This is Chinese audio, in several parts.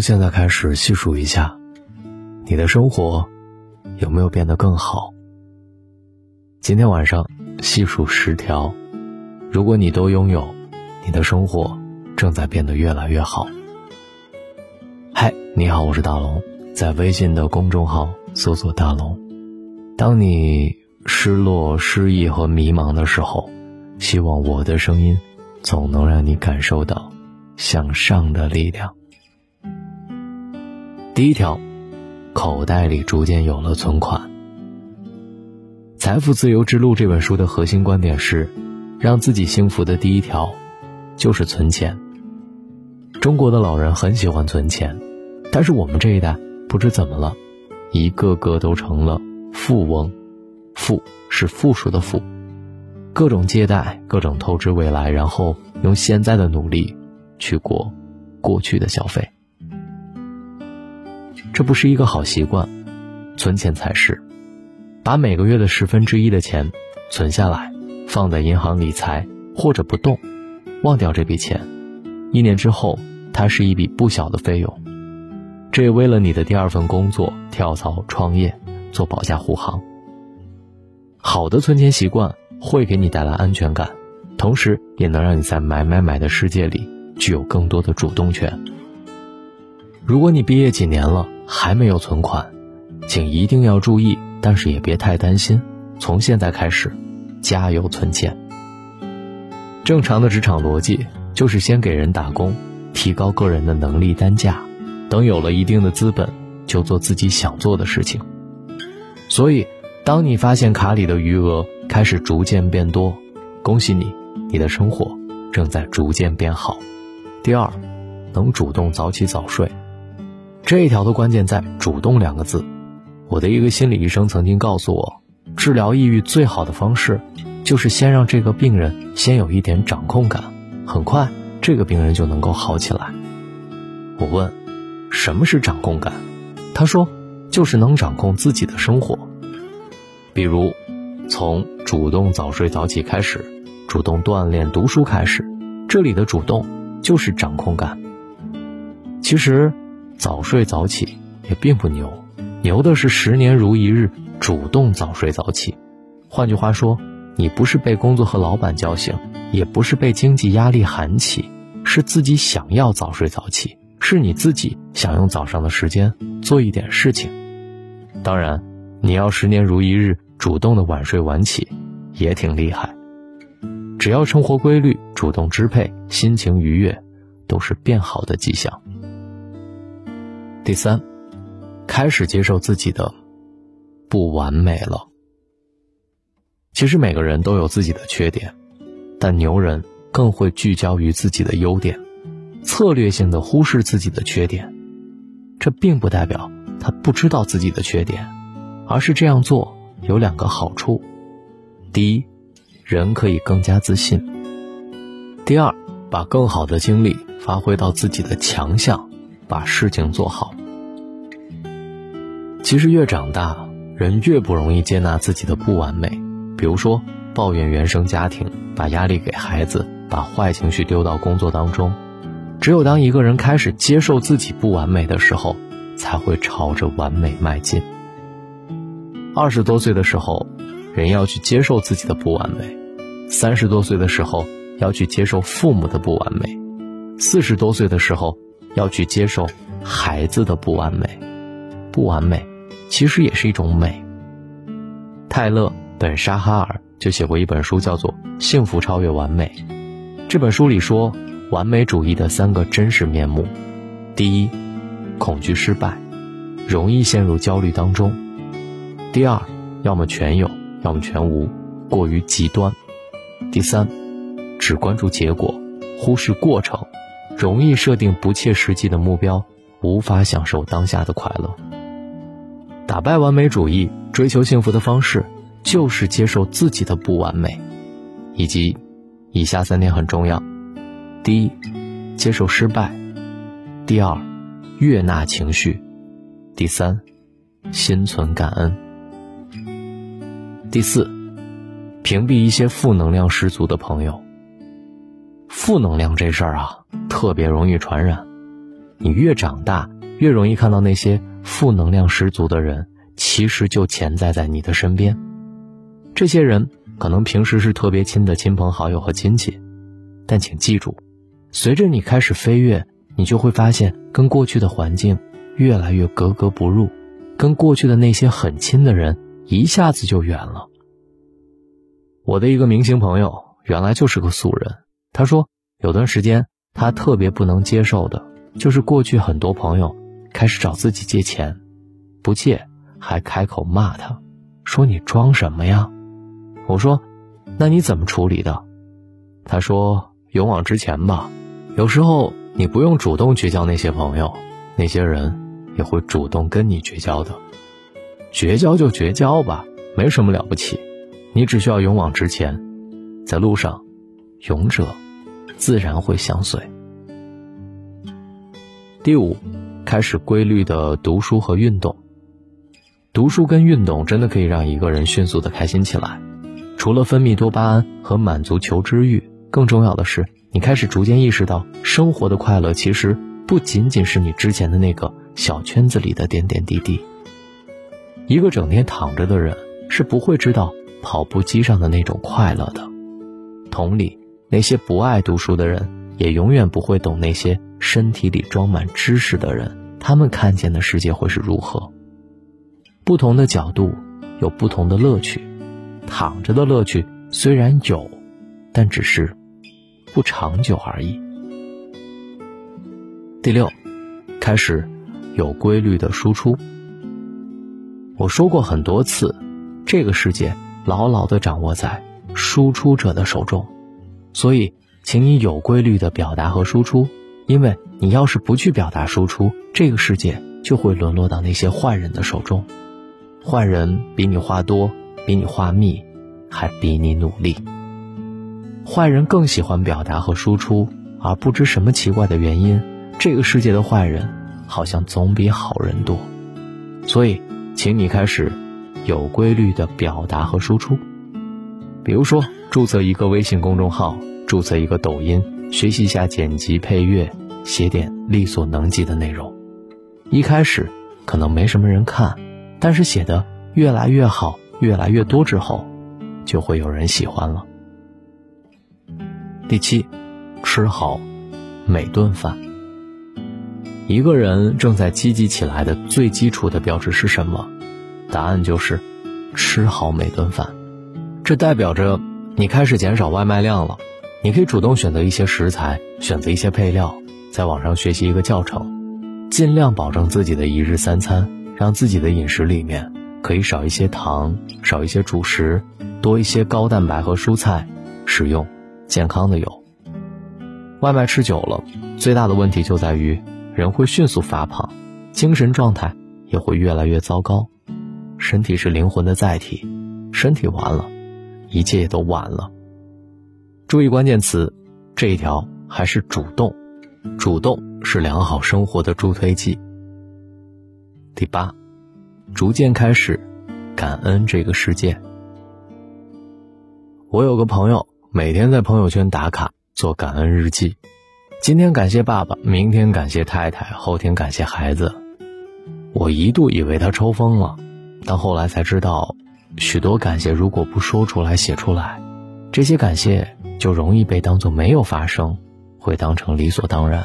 从现在开始细数一下，你的生活有没有变得更好？今天晚上细数十条，如果你都拥有，你的生活正在变得越来越好。嗨，你好，我是大龙，在微信的公众号搜索“大龙”。当你失落、失意和迷茫的时候，希望我的声音总能让你感受到向上的力量。第一条，口袋里逐渐有了存款。《财富自由之路》这本书的核心观点是，让自己幸福的第一条，就是存钱。中国的老人很喜欢存钱，但是我们这一代不知怎么了，一个个都成了富翁。富是富庶的富，各种借贷，各种透支未来，然后用现在的努力去过过去的消费。这不是一个好习惯，存钱才是。把每个月的十分之一的钱存下来，放在银行理财或者不动，忘掉这笔钱，一年之后，它是一笔不小的费用。这也为了你的第二份工作跳槽创业做保驾护航。好的存钱习惯会给你带来安全感，同时也能让你在买买买的世界里具有更多的主动权。如果你毕业几年了还没有存款，请一定要注意，但是也别太担心。从现在开始，加油存钱。正常的职场逻辑就是先给人打工，提高个人的能力单价，等有了一定的资本，就做自己想做的事情。所以，当你发现卡里的余额开始逐渐变多，恭喜你，你的生活正在逐渐变好。第二，能主动早起早睡。这一条的关键在“主动”两个字。我的一个心理医生曾经告诉我，治疗抑郁最好的方式，就是先让这个病人先有一点掌控感，很快这个病人就能够好起来。我问，什么是掌控感？他说，就是能掌控自己的生活。比如，从主动早睡早起开始，主动锻炼读书开始，这里的主动就是掌控感。其实。早睡早起也并不牛，牛的是十年如一日主动早睡早起。换句话说，你不是被工作和老板叫醒，也不是被经济压力喊起，是自己想要早睡早起，是你自己想用早上的时间做一点事情。当然，你要十年如一日主动的晚睡晚起，也挺厉害。只要生活规律，主动支配，心情愉悦，都是变好的迹象。第三，开始接受自己的不完美了。其实每个人都有自己的缺点，但牛人更会聚焦于自己的优点，策略性的忽视自己的缺点。这并不代表他不知道自己的缺点，而是这样做有两个好处：第一，人可以更加自信；第二，把更好的精力发挥到自己的强项。把事情做好。其实越长大，人越不容易接纳自己的不完美。比如说，抱怨原生家庭，把压力给孩子，把坏情绪丢到工作当中。只有当一个人开始接受自己不完美的时候，才会朝着完美迈进。二十多岁的时候，人要去接受自己的不完美；三十多岁的时候，要去接受父母的不完美；四十多岁的时候。要去接受孩子的不完美，不完美其实也是一种美。泰勒·本沙哈尔就写过一本书，叫做《幸福超越完美》。这本书里说，完美主义的三个真实面目：第一，恐惧失败，容易陷入焦虑当中；第二，要么全有，要么全无，过于极端；第三，只关注结果，忽视过程。容易设定不切实际的目标，无法享受当下的快乐。打败完美主义，追求幸福的方式，就是接受自己的不完美，以及以下三点很重要：第一，接受失败；第二，悦纳情绪；第三，心存感恩；第四，屏蔽一些负能量十足的朋友。负能量这事儿啊，特别容易传染。你越长大，越容易看到那些负能量十足的人，其实就潜在在你的身边。这些人可能平时是特别亲的亲朋好友和亲戚，但请记住，随着你开始飞跃，你就会发现跟过去的环境越来越格格不入，跟过去的那些很亲的人一下子就远了。我的一个明星朋友原来就是个素人，他说有段时间他特别不能接受的。就是过去很多朋友开始找自己借钱，不借还开口骂他，说你装什么呀？我说，那你怎么处理的？他说勇往直前吧。有时候你不用主动去交那些朋友，那些人也会主动跟你绝交的。绝交就绝交吧，没什么了不起。你只需要勇往直前，在路上，勇者自然会相随。第五，开始规律的读书和运动。读书跟运动真的可以让一个人迅速的开心起来。除了分泌多巴胺和满足求知欲，更重要的是，你开始逐渐意识到，生活的快乐其实不仅仅是你之前的那个小圈子里的点点滴滴。一个整天躺着的人是不会知道跑步机上的那种快乐的。同理，那些不爱读书的人也永远不会懂那些。身体里装满知识的人，他们看见的世界会是如何？不同的角度有不同的乐趣，躺着的乐趣虽然有，但只是不长久而已。第六，开始有规律的输出。我说过很多次，这个世界牢牢的掌握在输出者的手中，所以，请你有规律的表达和输出。因为你要是不去表达输出，这个世界就会沦落到那些坏人的手中。坏人比你话多，比你话密，还比你努力。坏人更喜欢表达和输出，而不知什么奇怪的原因，这个世界的坏人好像总比好人多。所以，请你开始有规律的表达和输出。比如说，注册一个微信公众号，注册一个抖音，学习一下剪辑配乐。写点力所能及的内容，一开始可能没什么人看，但是写的越来越好，越来越多之后，就会有人喜欢了。第七，吃好每顿饭。一个人正在积极起来的最基础的标志是什么？答案就是吃好每顿饭。这代表着你开始减少外卖量了，你可以主动选择一些食材，选择一些配料。在网上学习一个教程，尽量保证自己的一日三餐，让自己的饮食里面可以少一些糖，少一些主食，多一些高蛋白和蔬菜，使用健康的油。外卖吃久了，最大的问题就在于人会迅速发胖，精神状态也会越来越糟糕。身体是灵魂的载体，身体完了，一切也都晚了。注意关键词，这一条还是主动。主动是良好生活的助推剂。第八，逐渐开始感恩这个世界。我有个朋友，每天在朋友圈打卡做感恩日记，今天感谢爸爸，明天感谢太太，后天感谢孩子。我一度以为他抽风了，但后来才知道，许多感谢如果不说出来、写出来，这些感谢就容易被当作没有发生。会当成理所当然。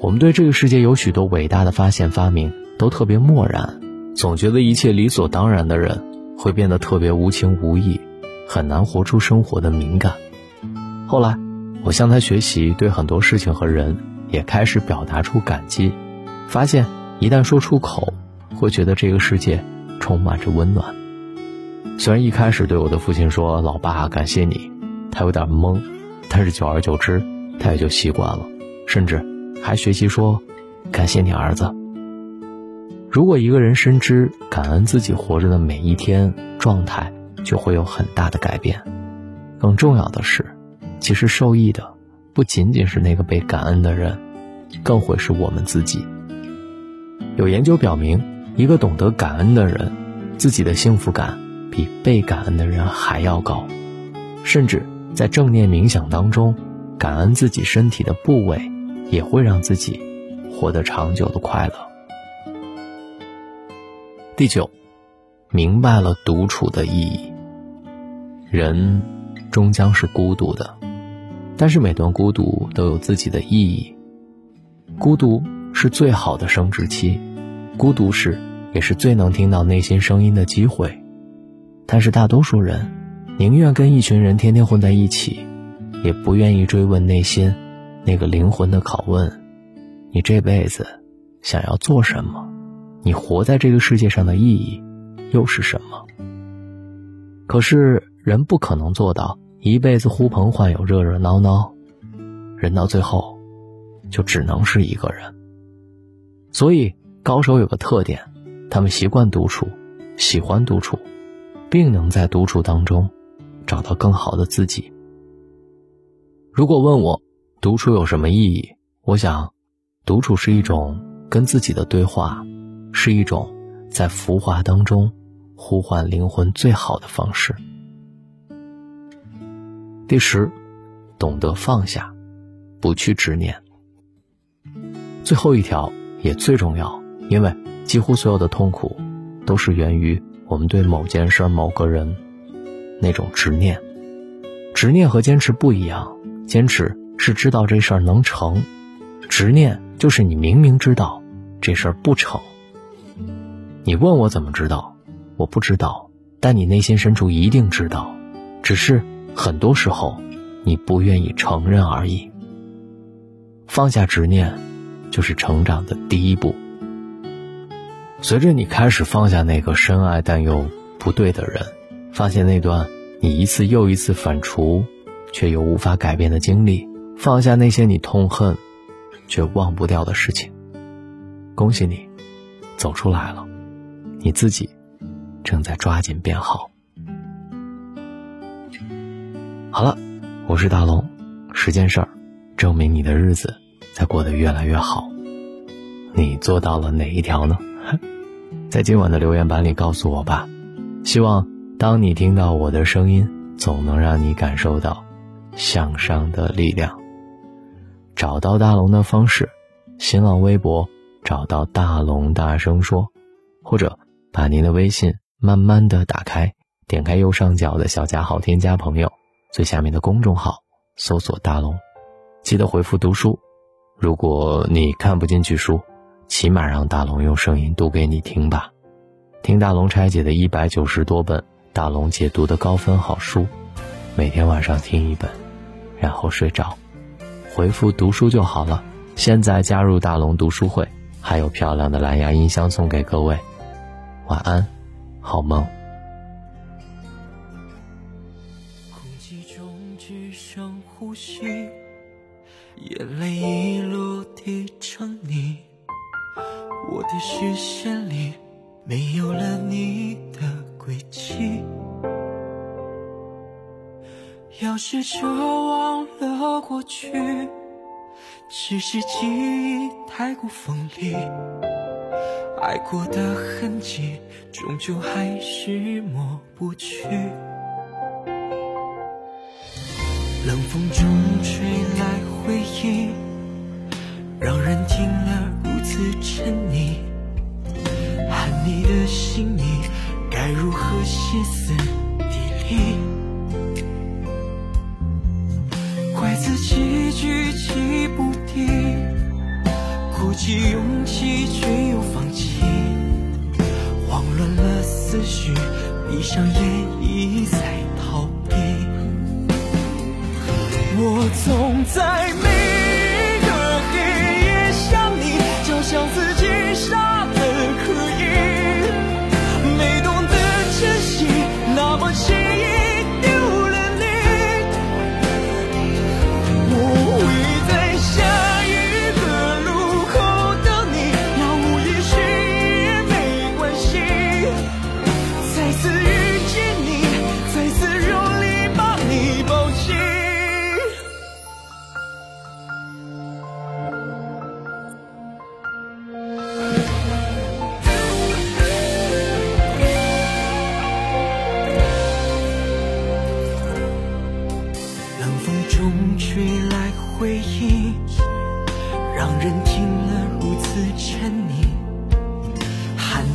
我们对这个世界有许多伟大的发现、发明都特别漠然，总觉得一切理所当然的人会变得特别无情无义，很难活出生活的敏感。后来，我向他学习，对很多事情和人也开始表达出感激，发现一旦说出口，会觉得这个世界充满着温暖。虽然一开始对我的父亲说“老爸，感谢你”，他有点懵，但是久而久之。他也就习惯了，甚至还学习说：“感谢你，儿子。”如果一个人深知感恩自己活着的每一天，状态就会有很大的改变。更重要的是，其实受益的不仅仅是那个被感恩的人，更会是我们自己。有研究表明，一个懂得感恩的人，自己的幸福感比被感恩的人还要高，甚至在正念冥想当中。感恩自己身体的部位，也会让自己获得长久的快乐。第九，明白了独处的意义。人终将是孤独的，但是每段孤独都有自己的意义。孤独是最好的生殖期，孤独时也是最能听到内心声音的机会。但是大多数人宁愿跟一群人天天混在一起，也不愿意追问内心那个灵魂的拷问：你这辈子想要做什么？你活在这个世界上的意义又是什么？可是人不可能做到一辈子呼朋唤友、热热闹闹，人到最后就只能是一个人。所以高手有个特点，他们习惯独处，喜欢独处。并能在独处当中找到更好的自己。如果问我独处有什么意义，我想，独处是一种跟自己的对话，是一种在浮华当中呼唤灵魂最好的方式。第十，懂得放下，不去执念。最后一条也最重要，因为几乎所有的痛苦都是源于。我们对某件事、某个人那种执念，执念和坚持不一样。坚持是知道这事儿能成，执念就是你明明知道这事儿不成。你问我怎么知道，我不知道，但你内心深处一定知道，只是很多时候你不愿意承认而已。放下执念，就是成长的第一步。随着你开始放下那个深爱但又不对的人，发现那段你一次又一次反刍却又无法改变的经历，放下那些你痛恨却忘不掉的事情，恭喜你，走出来了，你自己正在抓紧变好。好了，我是大龙，十件事儿证明你的日子在过得越来越好，你做到了哪一条呢？在今晚的留言板里告诉我吧，希望当你听到我的声音，总能让你感受到向上的力量。找到大龙的方式：新浪微博找到大龙，大声说，或者把您的微信慢慢的打开，点开右上角的小加号，添加朋友，最下面的公众号搜索大龙，记得回复读书。如果你看不进去书。起码让大龙用声音读给你听吧，听大龙拆解的一百九十多本大龙解读的高分好书，每天晚上听一本，然后睡着，回复读书就好了。现在加入大龙读书会，还有漂亮的蓝牙音箱送给各位。晚安，好梦。空气中只剩呼吸，眼泪一落地成泥。我的视线里没有了你的轨迹，要是说忘了过去，只是记忆太过锋利，爱过的痕迹终究还是抹不去。冷风中吹来回忆，让人听了如。此沉溺，喊你的心意，该如何歇斯底里？怪自己举棋不定，鼓起勇气却又放弃，慌乱了思绪，闭上眼一再逃避。我总在每。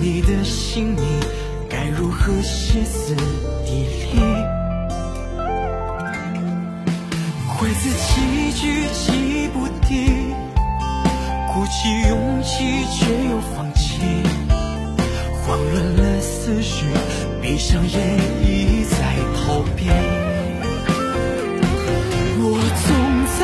你的姓名，该如何歇斯底里？挥字几句记不定，鼓起勇气却又放弃，慌乱了思绪，闭上眼一再逃避。我总在